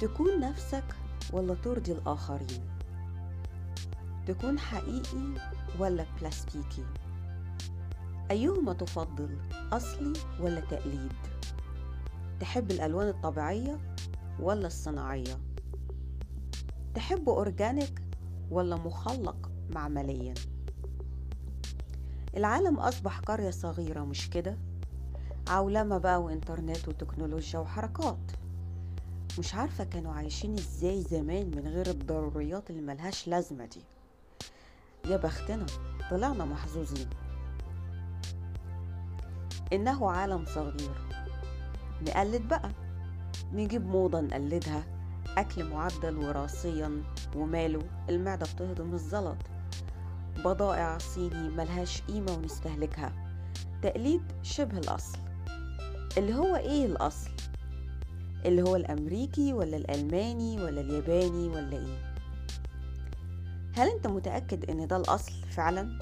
تكون نفسك ولا ترضي الآخرين؟ تكون حقيقي ولا بلاستيكي؟ أيهما تفضل أصلي ولا تقليد؟ تحب الألوان الطبيعية ولا الصناعية؟ تحب أورجانيك ولا مخلق معمليا؟ العالم أصبح قرية صغيرة مش كده؟ عولمة بقى وإنترنت وتكنولوجيا وحركات. مش عارفة كانوا عايشين إزاي زمان من غير الضروريات اللي ملهاش لازمة دي. يا بختنا طلعنا محظوظين. إنه عالم صغير. نقلد بقى. نجيب موضة نقلدها أكل معدل وراثيا وماله. المعدة بتهضم الزلط. بضائع صيني ملهاش قيمة ونستهلكها. تقليد شبه الأصل. اللي هو إيه الأصل؟ اللي هو الأمريكي ولا الألماني ولا الياباني ولا إيه؟ هل أنت متأكد إن ده الأصل فعلا؟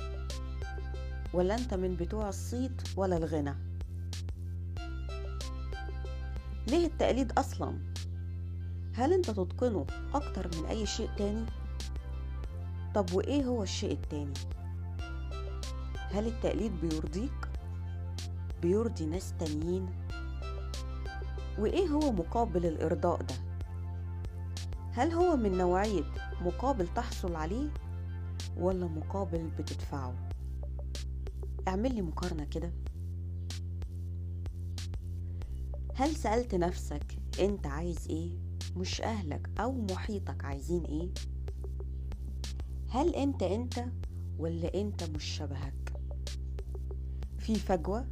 ولا أنت من بتوع الصيت ولا الغنى؟ ليه التقليد أصلا؟ هل أنت تتقنه أكتر من أي شيء تاني؟ طب وإيه هو الشيء التاني؟ هل التقليد بيرضيك؟ بيرضي ناس تانيين؟ وإيه هو مقابل الإرضاء ده؟ هل هو من نوعية مقابل تحصل عليه ولا مقابل بتدفعه؟ اعمل لي مقارنة كده. هل سألت نفسك أنت عايز إيه؟ مش أهلك أو محيطك عايزين إيه؟ هل أنت أنت ولا أنت مش شبهك؟ في فجوة؟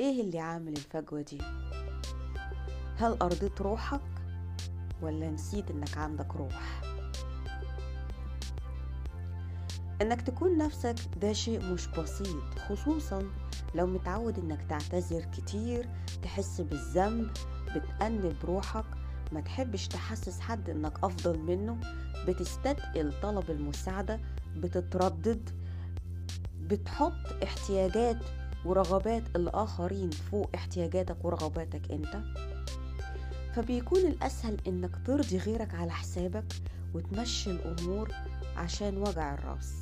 إيه اللي عامل الفجوة دي؟ هل أرضيت روحك ولا نسيت إنك عندك روح؟ إنك تكون نفسك ده شيء مش بسيط خصوصا لو متعود إنك تعتذر كتير تحس بالذنب بتأنب روحك ما تحبش تحسس حد إنك أفضل منه بتستثقل طلب المساعدة بتتردد بتحط احتياجات ورغبات الآخرين فوق احتياجاتك ورغباتك أنت. فبيكون الأسهل إنك ترضي غيرك على حسابك وتمشي الأمور عشان وجع الرأس.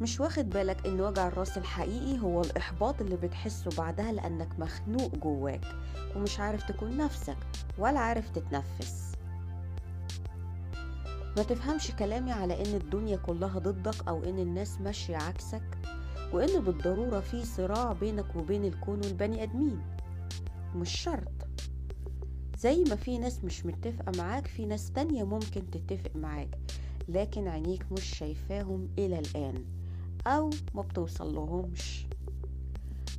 مش واخد بالك إن وجع الرأس الحقيقي هو الإحباط اللي بتحسه بعدها لأنك مخنوق جواك ومش عارف تكون نفسك ولا عارف تتنفس. ما تفهمش كلامي على إن الدنيا كلها ضدك أو إن الناس ماشية عكسك وإن بالضرورة في صراع بينك وبين الكون والبني آدمين. مش شرط. زي ما في ناس مش متفقة معاك في ناس تانية ممكن تتفق معاك لكن عينيك مش شايفاهم إلى الآن أو ما بتوصل لهمش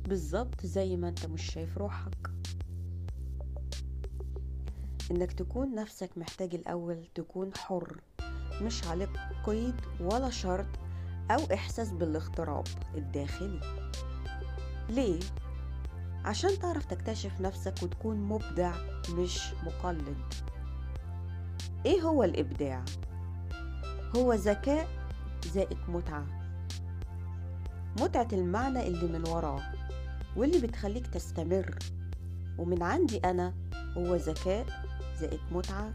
بالظبط زي ما أنت مش شايف روحك. إنك تكون نفسك محتاج الأول تكون حر مش عليك قيد ولا شرط أو إحساس بالاغتراب الداخلي. ليه؟ عشان تعرف تكتشف نفسك وتكون مبدع مش مقلد. إيه هو الإبداع؟ هو ذكاء زائد متعة. متعة المعنى اللي من وراه واللي بتخليك تستمر. ومن عندي أنا هو ذكاء زائد متعة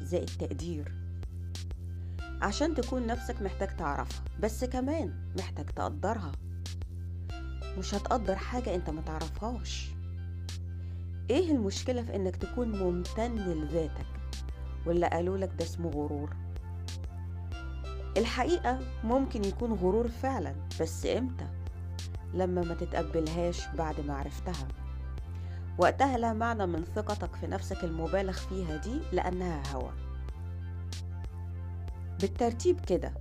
زائد تقدير. عشان تكون نفسك محتاج تعرفها بس كمان محتاج تقدرها. مش هتقدر حاجة انت ما تعرفهاش. إيه المشكلة في انك تكون ممتن لذاتك؟ ولا قالوا لك ده اسمه غرور؟ الحقيقة ممكن يكون غرور فعلا بس إمتى؟ لما ما تتقبلهاش بعد ما عرفتها. وقتها لا معنى من ثقتك في نفسك المبالغ فيها دي لأنها هوى. بالترتيب كده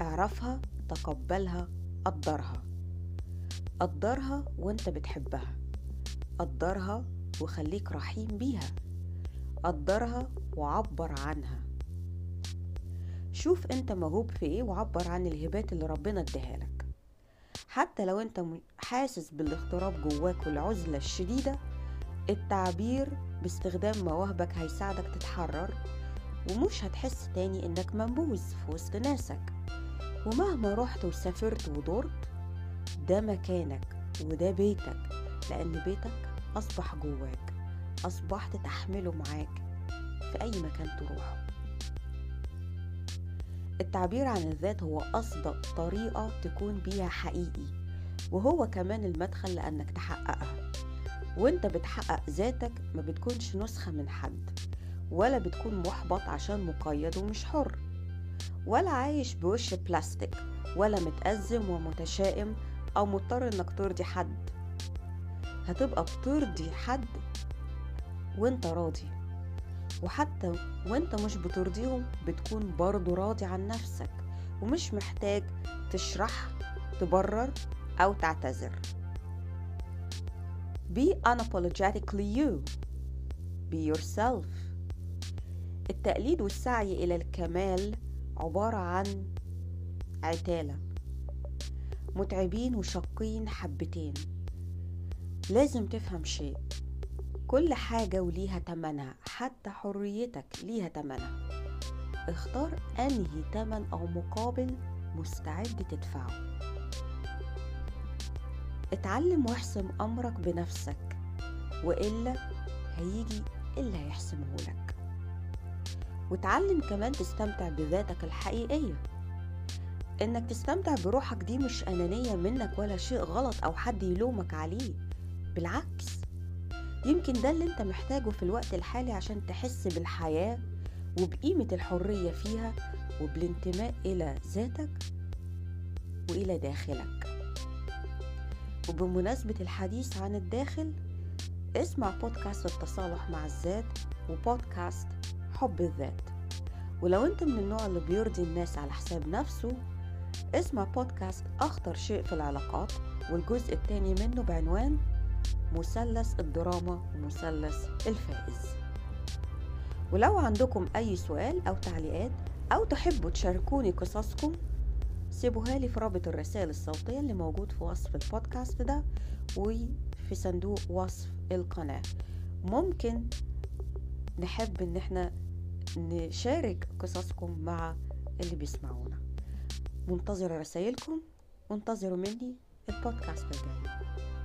اعرفها تقبلها قدرها قدرها وانت بتحبها. قدرها وخليك رحيم بيها. قدرها وعبر عنها. شوف انت موهوب في إيه وعبر عن الهبات اللي ربنا اديها لك. حتى لو انت حاسس بالاغتراب جواك والعزلة الشديدة التعبير باستخدام مواهبك هيساعدك تتحرر ومش هتحس تاني انك منبوذ في وسط ناسك. ومهما رحت وسافرت ودرت ده مكانك وده بيتك لأن بيتك أصبح جواك أصبحت تحمله معاك في أي مكان تروحه. التعبير عن الذات هو أصدق طريقة تكون بيها حقيقي وهو كمان المدخل لأنك تحققها. وأنت بتحقق ذاتك ما بتكونش نسخة من حد ولا بتكون محبط عشان مقيد ومش حر ولا عايش بوش بلاستيك ولا متأزم ومتشائم أو مضطر إنك ترضي حد. هتبقى بترضي حد وأنت راضي. وحتى وأنت مش بترضيهم بتكون برضو راضي عن نفسك. ومش محتاج تشرح تبرر أو تعتذر. Be unapologetically you. Be yourself. التقليد والسعي إلى الكمال عبارة عن عتالة. متعبين وشاقين حبتين. لازم تفهم شيء. كل حاجة وليها تمنها حتى حريتك ليها تمنها. اختار أنهي تمن أو مقابل مستعد تدفعه. اتعلم واحسم أمرك بنفسك وإلا هيجي اللي هيحسمه لك. وتعلم كمان تستمتع بذاتك الحقيقية. إنك تستمتع بروحك دي مش أنانية منك ولا شيء غلط أو حد يلومك عليه. بالعكس. يمكن ده اللي أنت محتاجه في الوقت الحالي عشان تحس بالحياة وبقيمة الحرية فيها وبالانتماء إلى ذاتك وإلى داخلك. وبمناسبة الحديث عن الداخل اسمع بودكاست التصالح مع الذات وبودكاست حب الذات. ولو أنت من النوع اللي بيرضي الناس على حساب نفسه اسمع بودكاست أخطر شيء في العلاقات والجزء الثاني منه بعنوان مثلث الدراما ومثلث الفائز. ولو عندكم أي سؤال أو تعليقات أو تحبوا تشاركوني قصصكم سيبوها لي في رابط الرسائل الصوتية اللي موجود في وصف البودكاست ده وفي صندوق وصف القناة. ممكن نحب إن إحنا نشارك قصصكم مع اللي بيسمعونا. منتظرة رسائلكم وانتظروا مني البودكاست الجاي.